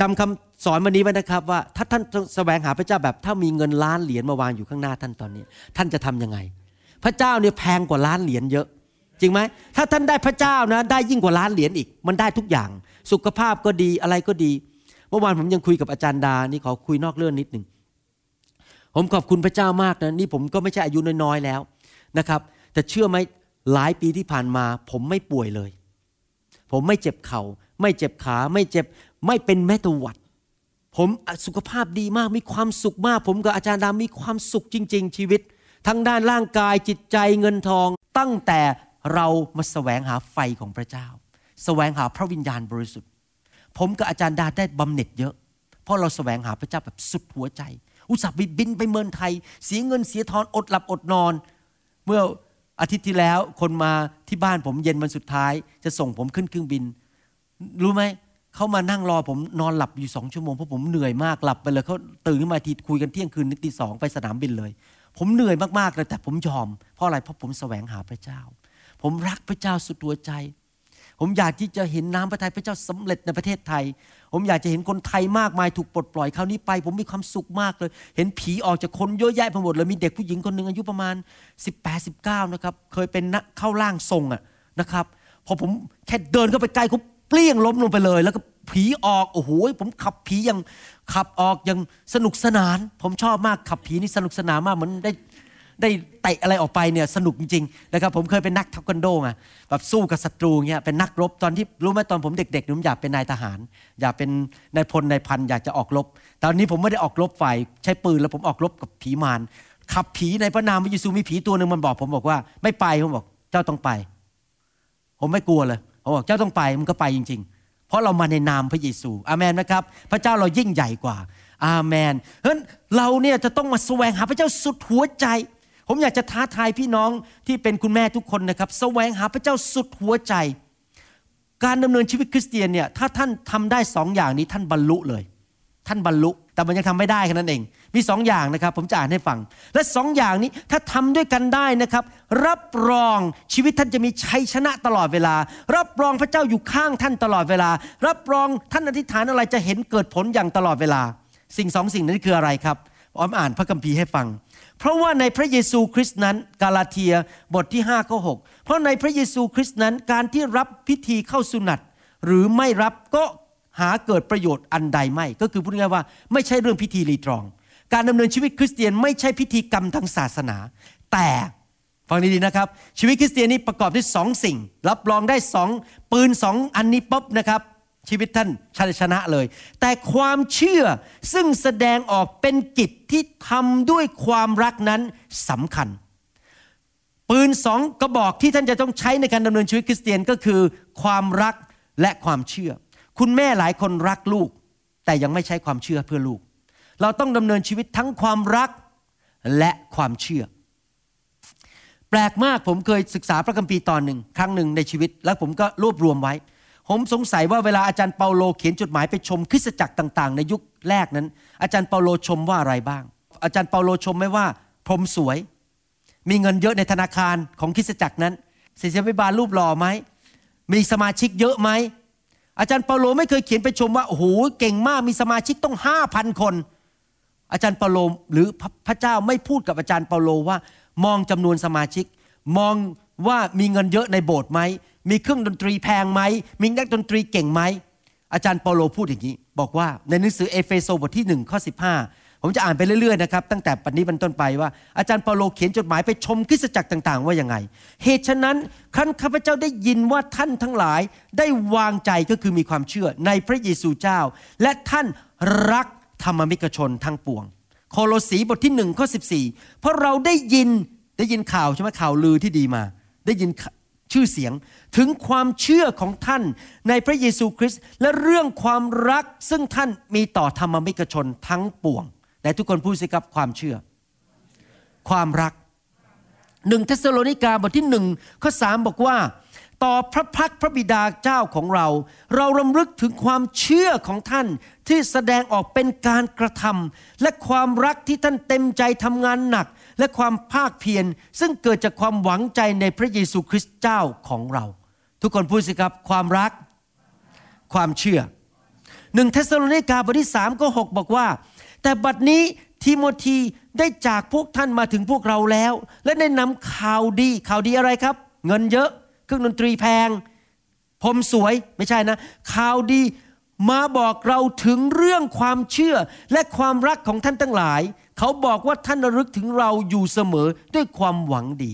จำคำสอนวันนี้ไว้นะครับว่าถ้าท่านแสวงหาพระเจ้าแบบถ้ามีเงินล้านเหรียญมาวางอยู่ข้างหน้าท่านตอนนี้ ท่านจะทํำยังไง พระเจ้าเนี่ยแพงกว่าล้านเหรียญเยอะ จริงไหมถ้าท่านได้พระเจ้านะได้ยิ่งกว่าล้านเหรียญอีก มันได้ทุกอย่าง สุขภาพก็ดีอะไรก็ดี เมื่อวานผมยังคุยกับอาจารย์ดานี่ขอคุยนอกเรื่องนิดหนึ่ง ผมขอบคุณพระเจ้ามากนะนี่ผมก็ไม่ใช่อายุน้อยๆแล้วนะครับ แต่เชื่อไหมหลายปีที่ผ่านมา ผมไม่ป่วยเลย ผมไม่เจ็บเขา่าไม่เจ็บขาไม่เจ็บไม่เป็นแม้แต่หวัด ผมสุขภาพดีมากมีความสุขมาก ผมกับอาจารย์ดามีความสุขจริง ๆ ชีวิต ทั้งด้านร่างกายจิตใจเงินทอง ตั้งแต่เรามาแสวงหาไฟของพระเจ้าแสวงหาพระวิญญาณบริสุทธิ์ ผมกับอาจารย์ดาได้บำเหน็จเยอะ เพราะเราแสวงหาพระเจ้าแบบสุดหัวใจ อุตส่าห์บินไปเมืองไทย เสียเงินเสียทอนอดหลับอดนอน เมื่ออาทิตย์ที่แล้วคนมาที่บ้านผมเย็นวันสุดท้าย จะส่งผมขึ้นเครื่องบิน รู้ไหมเขามานั่งรอผมนอนหลับอยู่สองชั่วโมงเพราะผมเหนื่อยมากหลับไปเลยเขาตื่นขึ้นมาทีคุยกันเที่ยงคืนนิตีสองไปสนามบินเลย ผมเหนื่อยมากๆเลยแต่ผมยอม เพราะอะไรเพราะผมแสวงหาพระเจ้า ผมรักพระเจ้าสุดหัวใจ ผมอยากที่จะเห็นน้ำพระทัยพระเจ้าสำเร็จในประเทศไทย ผมอยากจะเห็นคนไทยมากมายถูกปลดปล่อยคราวนี้ไป ผมมีความสุขมากเลย เห็นผีออกจากคนเยอะแยะไปหมดเลยมีเด็กผู้หญิงคนหนึ่งอายุประมาณ 18 19นะครับเคยเป็นนักเข้าร่างทรงอะนะครับพอผมแค่เดินเข้าไปใกล้เขาเปลี่ยงล้มลงไปเลย แล้วก็ผีออกโอ้โหผมขับผีอยังขับออกยังสนุกสนาน ผมชอบมากขับผีนี่สนุกสนานมากเหมือนได้ ได้เตะอะไรออกไปเนี่ยสนุกจริงๆนะครับผมเคยเป็นนักทักกันโดไงแบบสู้กับศัตรูเงี้ยเป็นนักรบตอนที่รู้ไหมตอนผมเด็กๆผมอยากเป็นนายทหาร อยากเป็นนายพลนายพันอยากจะออกรบ ตอนนี้ผมไม่ได้ออกรบฝ่ายใช้ปืนแล้วผมออกรบกับผีมารขับผีในพระนามพระเยซูมีผีตัวหนึ่งมันบอก ผมบอกว่าไม่ไปผมบอกเจ้าต้องไป ผมไม่กลัวเลยผมบอกเจ้าต้องไปมันก็ไปจริง ๆ เพราะเรามาในนามพระเยซูอาเมนไหมครับ พระเจ้าเรายิ่งใหญ่กว่าอาเมนเพราะฉะนั้นเราเนี่ยจะต้องมาแสวงหาพระเจ้าสุดหัวใจ ผมอยากจะท้าทายพี่น้องที่เป็นคุณแม่ทุกคนนะครับแสวงหาพระเจ้าสุดหัวใจ การดำเนินชีวิตคริสเตียนเนี่ยถ้าท่านทำได้สองอย่างนี้ท่านบรรลุเลย ท่านบรรลุแต่มันยังทำไม่ได้แค่นั้นเอง มีสองอย่างนะครับ ผมจะอ่านให้ฟัง และสองอย่างนี้ถ้าทำด้วยกันได้นะครับ รับรองชีวิตท่านจะมีชัยชนะตลอดเวลา รับรองพระเจ้าอยู่ข้างท่านตลอดเวลา รับรองท่านอธิษฐานอะไรจะเห็นเกิดผลอย่างตลอดเวลา สิ่งสองสิ่งนั้นคืออะไรครับอ้อมอ่านพระคัมภีร์ให้ฟัง เพราะว่าในพระเยซูคริสต์นั้น กาลาเทียบทที่5ข้อ6เพราะในพระเยซูคริสต์นั้นการที่รับพิธีเข้าสุนัตหรือไม่รับก็หาเกิดประโยชน์อันใดไม่ ก็คือพูดง่ายว่าไม่ใช่เรื่องพิธีรีตรอง การดำเนินชีวิตคริสเตียนไม่ใช่พิธีกรรมทางศาสนา แต่ฟังดีๆนะครับ ชีวิตคริสเตียนนี้ประกอบด้วยสองสิ่ง รับรองได้สองปืนสองอันนี้ปุ๊บนะครับ ชีวิตท่านชนะชนะเลย แต่ความเชื่อซึ่งแสดงออกเป็นกิจที่ทำด้วยความรักนั้นสำคัญ ปืนสองกระบอกที่ท่านจะต้องใช้ในการดำเนินชีวิตคริสเตียนก็คือ ความรักและความเชื่อ คุณแม่หลายคนรักลูก แต่ยังไม่ใช้ความเชื่อเพื่อลูก เราต้องดำเนินชีวิตทั้งความรักและความเชื่อ แปลกมากผมเคยศึกษาพระคัมภีร์ตอนหนึ่งครั้งหนึ่งในชีวิต แล้วผมก็รวบรวมไว้ ผมสงสัยว่าเวลาอาจารย์เปาโลเขียนจดหมายไปชมคริสตจักรต่าง ๆ ในยุคแรกนั้น อาจารย์เปาโลชมว่าอะไรบ้าง อาจารย์เปาโลชมไหมว่าพรมสวย มีเงินเยอะในธนาคารของคริสตจักรนั้นศิษยาภิบาลรูปหล่อไหมมีสมาชิกเยอะไหมอาจารย์เปาโลไม่เคยเขียนไปชมว่าโอ้โหเก่งมากมีสมาชิกต้องห้าพันคน อาจารย์เปาโลหรือพระเจ้าไม่พูดกับอาจารย์เปาโลว่า มองจำนวนสมาชิก มองว่ามีเงินเยอะในโบสถ์ไหม มีเครื่องดนตรีแพงไหม มีนักดนตรีเก่งไหม อาจารย์เปาโลพูดอย่างนี้ บอกว่าในหนังสือเอเฟโซบทที่หนึ่งข้อสิบห้าผมจะอ่านไปเรื่อยๆนะครับ ตั้งแต่ปัจจุบันต้นไปว่าอาจารย์เปาโลเขียนจดหมายไปชมคริสตจักรต่าง ๆ ว่ายังไง เหตุฉะนั้นครั้นข้าพเจ้าได้ยินว่าท่านทั้งหลายได้วางใจก็คือมีความเชื่อในพระเยซูเจ้า และท่านรักธรรมิกชนทั้งปวง โคโลสีบทที่หนึ่งข้อสิบสี่เพราะเราได้ยินได้ยินข่าวใช่ไหมข่าวลือที่ดีมา ได้ยิน ชื่อเสียงถึงความเชื่อของท่านในพระเยซูคริสต์และเรื่องความรักซึ่งท่านมีต่อธรรมิกชนทั้งปวงแต่ทุกคนพูดสิครับความเชื่อ ความรักหนึ่งเทสโลนิกาบทที่หนึ่งข้อสามบอกว่า ต่อพระพักตร์พระบิดาเจ้าของเรา เรารำลึกถึงความเชื่อของท่านที่แสดงออกเป็นการกระทำและความรักที่ท่านเต็มใจทำงานหนัก และความภาคเพียรซึ่งเกิดจากความหวังใจในพระเยซูคริสต์เจ้าของเรา ทุกคนพูดสิครับความรัก ความเชื่อหนึ่งเทสโลนิกาบทที่สามข้อหกบอกว่า แต่บัดนี้ทิโมธีได้จากพวกท่านมาถึงพวกเราแล้ว และได้นำข่าวดีข่าวดีอะไรครับ เงินเยอะ เครื่องดนตรีแพง ผมสวยไม่ใช่นะ ข่าวดีมาบอกเราถึงเรื่องความเชื่อและความรักของท่านทั้งหลาย เขาบอกว่าท่านระลึกถึงเราอยู่เสมอด้วยความหวังดี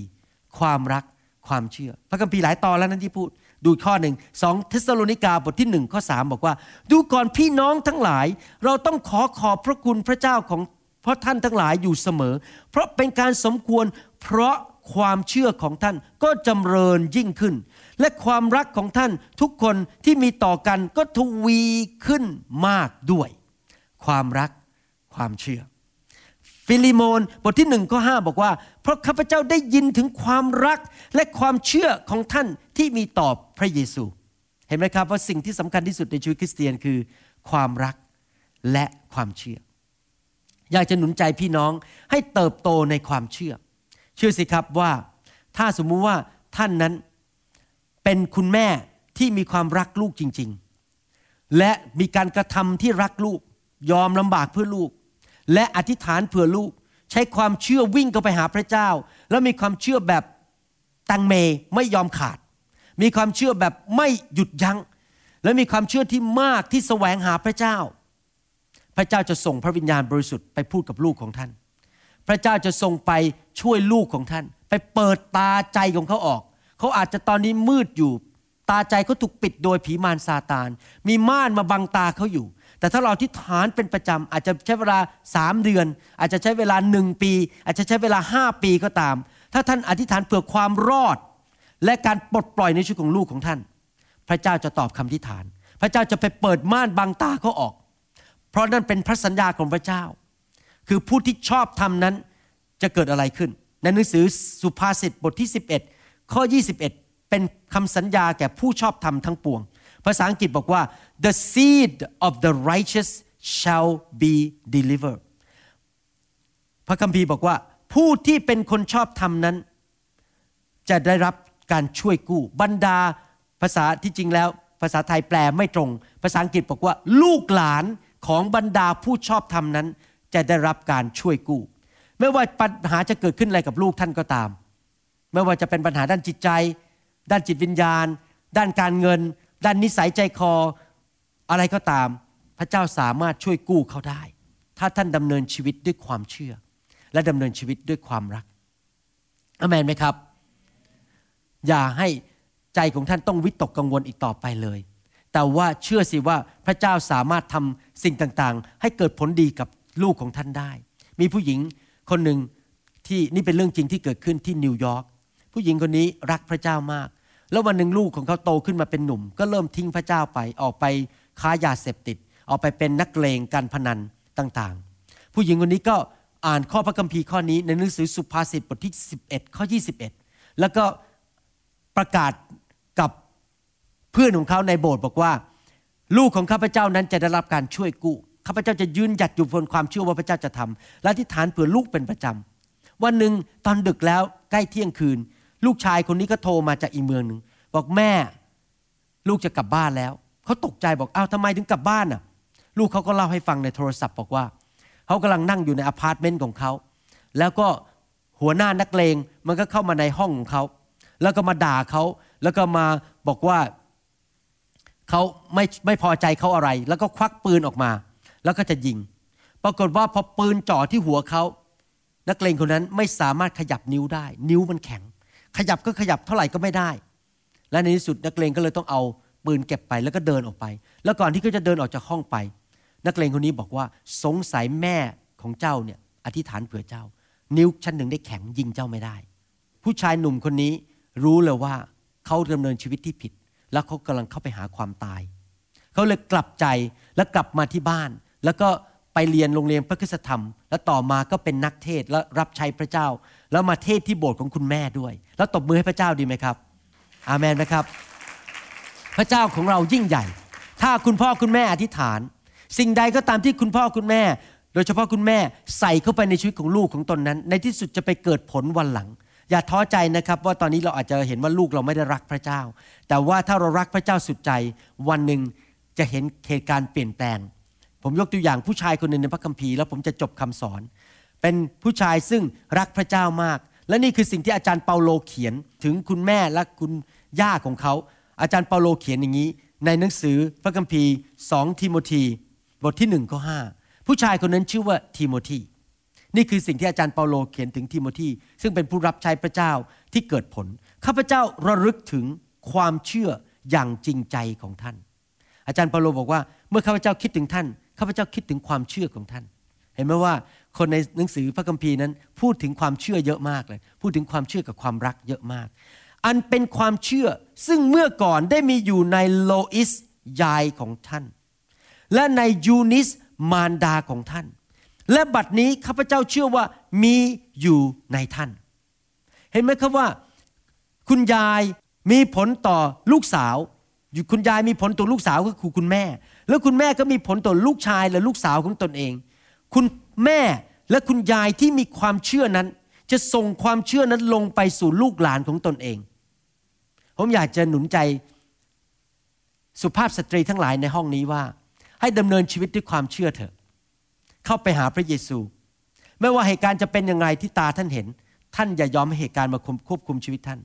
ความรักความเชื่อ พระคัมภีร์หลายตอนแล้วนั้นที่พูด ดูข้อหนึ่งสองเทสโลนิกาบทที่หนึ่งข้อสามบอกว่า ดูก่อนพี่น้องทั้งหลาย เราต้องขอขอบพระคุณพระเจ้าของเพราะท่านทั้งหลายอยู่เสมอ เพราะเป็นการสมควรเพราะความเชื่อของท่านก็จำเริญยิ่งขึ้น และความรักของท่านทุกคนที่มีต่อกันก็ทวีขึ้นมากด้วย ความรักความเชื่อ ฟิลิโมนบทที่หนึ่งข้อห้าบอกว่า เพราะข้าพเจ้าได้ยินถึงความรักและความเชื่อของท่านที่มีต่อพระเยซู เห็นไหมครับว่าสิ่งที่สำคัญที่สุดในชีวิตคริสเตียนคือ ความรักและความเชื่อ อยากจะหนุนใจพี่น้องให้เติบโตในความเชื่อ เชื่อสิครับว่า ถ้าสมมุติว่าท่านนั้นเป็นคุณแม่ที่มีความรักลูกจริง ๆ และมีการกระทำที่รักลูก ยอมลำบากเพื่อลูก และอธิษฐานเผื่อลูก ใช้ความเชื่อวิ่งเข้าไปหาพระเจ้า แล้วมีความเชื่อแบบตังเมไม่ยอมขาด มีความเชื่อแบบไม่หยุดยัง้ง และมีความเชื่อที่มากที่แสวงหาพระเจ้า พระเจ้าจะส่งพระวิญญาณบริสุทธิ์ไปพูดกับลูกของท่าน พระเจ้าจะส่งไปช่วยลูกของท่าน ไปเปิดตาใจของเขาออก เขาอาจจะตอนนี้มืดอยู่ ตาใจเขาถูกปิดโดยผีมารซาตาน มีม่านมาบังตาเขาอยู่ แต่ถ้าเราที่ฐานเป็นประจำอาจจะใช้เวลาสามเดือน อาจจะใช้เวลาหนึ่งปี อาจจะใช้เวลาห้าปีก็ตาม ถ้าท่านอธิษฐานเผื่อความรอด และการปลดปล่อยในชีวิตของลูกของท่าน พระเจ้าจะตอบคำอธิษฐาน พระเจ้าจะไปเปิดม่านบังตาเขาออก เพราะนั่นเป็นพระสัญญาของพระเจ้า คือผู้ที่ชอบทำนั้นจะเกิดอะไรขึ้น ในหนังสือสุภาษิตบทที่ 11 ข้อ 21 เป็นคำสัญญาแก่ผู้ชอบธรรมทั้งปวง ภาษาอังกฤษบอกว่า the seed of the righteous shall be delivered พระคัมภีร์บอกว่า ผู้ที่เป็นคนชอบธรรมนั้น จะได้รับการช่วยกู้บรรดาภาษาที่จริงแล้ว ภาษาไทยแปลไม่ตรง ภาษาอังกฤษบอกว่า ลูกหลานของบรรดาผู้ชอบธรรมนั้น จะได้รับการช่วยกู้ ไม่ว่าปัญหาจะเกิดขึ้นอะไรกับลูกท่านก็ตาม ไม่ว่าจะเป็นปัญหาด้านจิตใจ ด้านจิตวิญญาณ ด้านการเงิน ด้านนิสัยใจคออะไรก็ตาม พระเจ้าสามารถช่วยกู้เขาได้ ถ้าท่านดำเนินชีวิตด้วยความเชื่อ และดำเนินชีวิตด้วยความรักอเมนไหมครับ อย่าให้ใจของท่านต้องวิตกกังวลอีกต่อไปเลย แต่ว่าเชื่อสิว่าพระเจ้าสามารถทำสิ่งต่างๆ ให้เกิดผลดีกับลูกของท่านได้ มีผู้หญิงคนหนึ่งที่นี่เป็นเรื่องจริงที่เกิดขึ้นที่นิวยอร์กผู้หญิงคนนี้รักพระเจ้ามาก แล้ววันหนึ่งลูกของเขาโตขึ้นมาเป็นหนุ่ม ก็เริ่มทิ้งพระเจ้าไปออกไปค้ายาเสพติด ออกไปเป็นนักเลงการพนันต่างๆ ผู้หญิงคนนี้ก็อ่านข้อพระคัมภีร์ข้อนี้ในหนังสือสุภาษิตบทที่ 11 ข้อ 21 แล้วก็ประกาศกับเพื่อนของเขาในโบสถ์บอกว่า ลูกของข้าพเจ้านั้นจะได้รับการช่วยกู้ข้าพเจ้าจะยืนหยัดอยู่บนความเชื่อว่าพระเจ้าจะทำและที่ฐานเผื่อลูกเป็นประจำวันหนึ่งตอนดึกแล้วใกล้เที่ยงคืน ลูกชายคนนี้ก็โทรมาจากอีเมืองหนึ่งบอกแม่ ลูกจะกลับบ้านแล้วเขาตกใจบอกอ้าวทำไมถึงกลับบ้านอะ ลูกเขาก็เล่าให้ฟังในโทรศัพท์บอกว่าเขากำลังนั่งอยู่ในอพาร์ตเมนต์ของเขาแล้วก็หัวหน้านักเลงมันก็เข้ามาในห้องของเขาแล้วก็มาด่าเขาแล้วก็มาบอกว่าเขาไม่ไม่พอใจเขาอะไร แล้วก็ควักปืนออกมา แล้วก็จะยิง ปรากฏว่าพอปืนจ่อที่หัวเขานักเลงคนนั้นไม่สามารถขยับนิ้วได้ นิ้วมันแข็ง ขยับก็ขยับเท่าไหร่ก็ไม่ได้ และในที่สุดนักเลงก็เลยต้องเอาปืนเก็บไปแล้วก็เดินออกไป แล้วก่อนที่เขาจะเดินออกจากห้องไป นักเลงคนนี้บอกว่าสงสัยแม่ของเจ้าเนี่ยอธิษฐานเผื่อเจ้า นิ้วชั้นหนึ่งได้แข็งยิงเจ้าไม่ได้ ผู้ชายหนุ่มคนนี้รู้เลยว่าเขาดำเนินชีวิตที่ผิด แล้วเขากำลังเข้าไปหาความตาย เขาเลยกลับใจและกลับมาที่บ้าน แล้วก็ไปเรียนโรงเรียนพระคุณธรรม แล้วต่อมาก็เป็นนักเทศและรับใช้พระเจ้า แล้วมาเทศที่โบสถ์ของคุณแม่ด้วย แล้วตบมือให้พระเจ้าดีไหมครับ อาเมนไหมครับ พระเจ้าของเรายิ่งใหญ่ ถ้าคุณพ่อคุณแม่อธิษฐาน สิ่งใดก็ตามที่คุณพ่อคุณแม่ โดยเฉพาะคุณแม่ใส่เข้าไปในชีวิตของลูกของตนนั้น ในที่สุดจะไปเกิดผลวันหลัง อย่าท้อใจนะครับ ว่าตอนนี้เราอาจจะเห็นว่าลูกเราไม่ได้รักพระเจ้า แต่ว่าถ้าเรารักพระเจ้าสุดใจ วันหนึ่งจะเห็นเหตุการณ์เปลี่ยนแปลงผมยกตัวอย่างผู้ชายคนหนึ่งในพระคัมภีร์แล้วผมจะจบคำสอน เป็นผู้ชายซึ่งรักพระเจ้ามาก และนี่คือสิ่งที่อาจารย์เปาโลเขียนถึงคุณแม่และคุณย่าของเขา อาจารย์เปาโลเขียนอย่างนี้ ในหนังสือพระคัมภีร์สองทิโมธีบทที่หนึ่งข้อห้าผู้ชายคนนั้นชื่อว่าทิโมธีนี่คือสิ่งที่อาจารย์เปาโลเขียนถึงทิโมธีซึ่งเป็นผู้รับใช้พระเจ้าที่เกิดผลข้าพเจ้าระลึกถึงความเชื่ออย่างจริงใจของท่าน อาจารย์เปาโลบอกว่า เมื่อข้าพเจ้าคิดถึงท่านข้าพเจ้าคิดถึงความเชื่อของท่าน เห็นไหมว่า คนในหนังสือพระคัมภีร์นั้น พูดถึงความเชื่อเยอะมากเลย พูดถึงความเชื่อกับความรักเยอะมาก อันเป็นความเชื่อซึ่งเมื่อก่อนได้มีอยู่ในโลอิสยายของท่าน และในยูนิสมารดาของท่าน และบัดนี้ข้าพเจ้าเชื่อว่ามีอยู่ในท่าน เห็นไหมครับว่า คุณยายมีผลต่อลูกสาวคุณยายมีผลต่อลูกสาวก็คือคุณแม่ แล้วคุณแม่ก็มีผลต่อลูกชายและลูกสาวของตนเอง คุณ แม่และคุณยายที่มีความเชื่อนั้น จะส่งความเชื่อนั้นลงไปสู่ลูกหลานของตนเอง ผมอยากจะหนุนใจสุภาพสตรีทั้งหลายในห้องนี้ว่า ให้ดำเนินชีวิตด้วยความเชื่อเถอะ เข้าไปหาพระเยซู ไม่ว่าเหตุการณ์จะเป็นยังไงที่ตาท่านเห็น ท่านอย่ายอมให้เหตุการณ์มาควบคุมชีวิตท่าน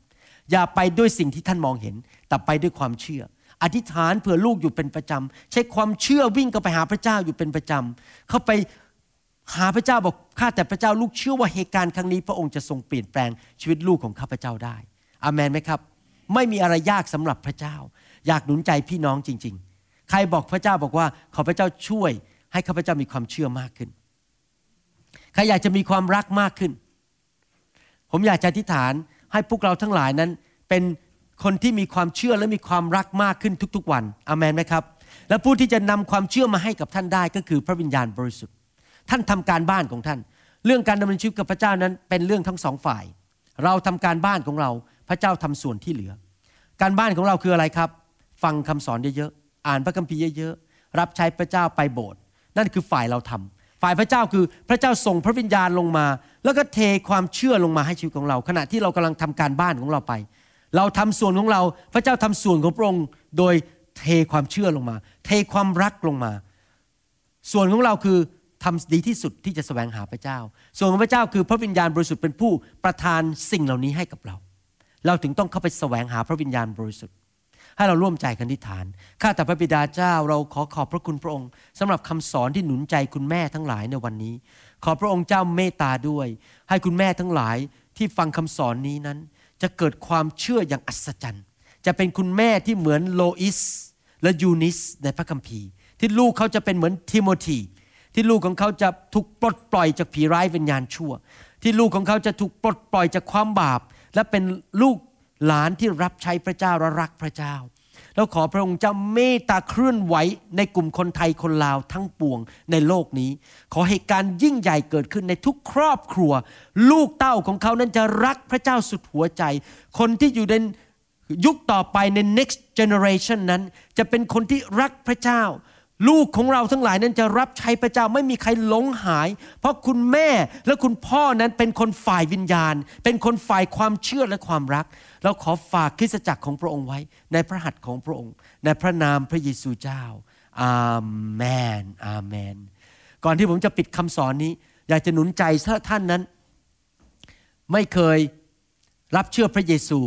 อย่าไปด้วยสิ่งที่ท่านมองเห็น แต่ไปด้วยความเชื่ออธิษฐานเผื่อลูกอยู่เป็นประจำ ใช้ความเชื่อวิ่งเข้าไปหาพระเจ้าอยู่เป็นประจำ เข้าไป หาพระเจ้าบอกข้าแต่พระเจ้าลูกเชื่อว่าเหตุการณ์ครั้งนี้ พระองค์จะทรงเปลี่ยนแปลงชีวิตลูกของข้าพเจ้าได้อามนไหมครับ ไม่มีอะไรยากสำหรับพระเจ้า อยากหนุนใจพี่น้องจริง ๆ ใครบอกพระเจ้าบอกว่าขอพระเจ้าช่วยให้ข้าพเจ้ามีความเชื่อมากขึ้น ใครอยากจะมีความรักมากขึ้น ผมอยากจะอธิษฐานให้พวกเราทั้งหลายนั้น เป็นคนที่มีความเชื่อและมีความรักมากขึ้นทุกๆวันอามนไหมครับ และผู้ที่จะนำความเชื่อมาให้กับท่านได้ก็คือพระวิญญาณบริสุทธิ์ ท่านทำการบ้านของท่าน เรื่องการดำเนินชีวิตกับพระเจ้านั้นเป็นเรื่องทั้งสองฝ่าย เราทำการบ้านของเราพระเจ้าทำส่วนที่เหลือ การบ้านของเราคืออะไรครับ ฟังคำสอนเยอะๆอ่านพระคัมภีร์เยอะๆรับใช้พระเจ้าไปโบสถ์นั่นคือฝ่ายเราทำฝ่ายพระเจ้าคือพระเจ้าส่งพระวิญญาณลงมา แล้วก็เทความเชื่อลงมาให้ชีวิตของเรา ขณะที่เรากำลังทำการบ้านของเราไป เราทำส่วนของเราพระเจ้าทำส่วนของพระองค์โดยเทความเชื่อลงมา เทความรักลงมา ส่วนของเราคือ ทำดีที่สุดที่จะแสวงหาพระเจ้า ส่วนของพระเจ้าคือพระวิญญาณบริสุทธิ์เป็นผู้ประทานสิ่งเหล่านี้ให้กับเรา เราถึงต้องเข้าไปแสวงหาพระวิญญาณบริสุทธิ์ ให้เราร่วมใจกันทิฐาน ข้าแต่พระบิดาเจ้าเราขอขอบพระคุณพระองค์สำหรับคำสอนที่หนุนใจคุณแม่ทั้งหลายในวันนี้ ขอพระองค์เจ้าเมตตาด้วย ให้คุณแม่ทั้งหลายที่ฟังคำสอนนี้นั้น จะเกิดความเชื่ออย่างอัศจรรย์ จะเป็นคุณแม่ที่เหมือนโลอิสและยูนิสในพระคัมภีร์ ที่ลูกเขาจะเป็นเหมือนทิโมธี ที่ลูกของเขาจะถูกปลดปล่อยจากผีร้ายวิญญาณชั่ว ที่ลูกของเขาจะถูกปลดปล่อยจากความบาป และเป็นลูกหลานที่รับใช้พระเจ้าและรักพระเจ้าแล้วขอพระองค์เจ้าเมตตาเคลื่อนไหวในกลุ่มคนไทยคนลาวทั้งปวงในโลกนี้ ขอเหตุการณ์ยิ่งใหญ่เกิดขึ้นในทุกครอบครัว ลูกเต้าของเขานั้นจะรักพระเจ้าสุดหัวใจ คนที่อยู่ในยุคต่อไปใน next generation นั้น จะเป็นคนที่รักพระเจ้า ลูกของเราทั้งหลายนั้นจะรับใช้พระเจ้าไม่มีใครหลงหาย เพราะคุณแม่และคุณพ่อนั้นเป็นคนฝ่ายวิญญาณ เป็นคนฝ่ายความเชื่อและความรัก เราขอฝากคริสตจักรของพระองค์ไว้ ในพระหัตถ์ของพระองค์ ในพระนามพระเยซูเจ้า อาเมน อาเมน ก่อนที่ผมจะปิดคำสอนนี้ อยากจะหนุนใจถ้าท่านนั้น ไม่เคยรับเชื่อพระเยซู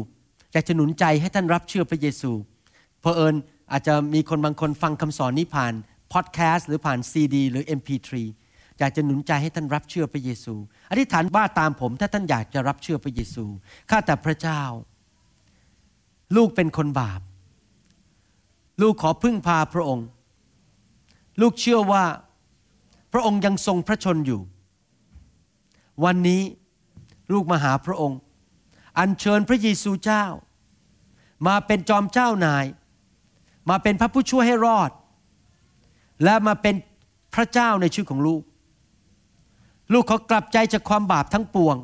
อยากจะหนุนใจให้ท่านรับเชื่อพระเยซูเพอเอิญ อาจจะมีคนบางคนฟังคำสอนนี้ผ่านพอดแคสต์หรือผ่านซีดีหรือ MP3 อยากจะหนุนใจให้ท่านรับเชื่อพระเยซู อธิษฐานว่าตามผม ถ้าท่านอยากจะรับเชื่อพระเยซู ข้าแต่พระเจ้า ลูกเป็นคนบาป ลูกขอพึ่งพาพระองค์ ลูกเชื่อว่าพระองค์ยังทรงพระชนอยู่ วันนี้ลูกมาหาพระองค์ อัญเชิญพระเยซูเจ้า มาเป็นจอมเจ้านาย มาเป็นพระผู้ช่วยให้รอด และมาเป็นพระเจ้าในชีวิตของลูก ลูกเขอกลับใจจากความบาปทั้งปวง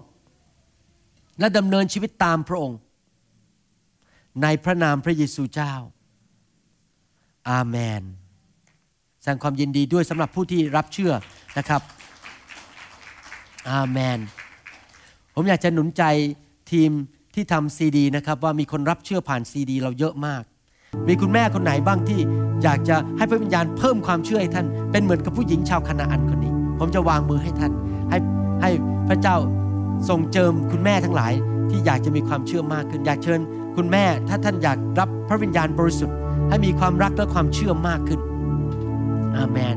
และดำเนินชีวิตตามพระองค์ ในพระนามพระเยซูเจ้า อาเมน แสดงความยินดีด้วยสำหรับผู้ที่รับเชื่อนะครับ อาเมน ผมอยากจะหนุนใจทีมที่ทำซีดีนะครับว่ามีคนรับเชื่อผ่านซีดี เราเยอะมาก มีคุณแม่คนไหนบ้างที่อยากจะให้พระวิญญาณเพิ่มความเชื่อให้ท่าน เป็นเหมือนกับผู้หญิงชาวคณาอันคนนี้ ผมจะวางมือให้ท่าน ให้ให้พระเจ้าทรงเจิมคุณแม่ทั้งหลาย ที่อยากจะมีความเชื่อมากขึ้น อยากเชิญ คุณแม่ถ้าท่านอยากรับพระวิญญาณบริสุทธิ์ ให้มีความรักและความเชื่อมากขึ้นอาเมน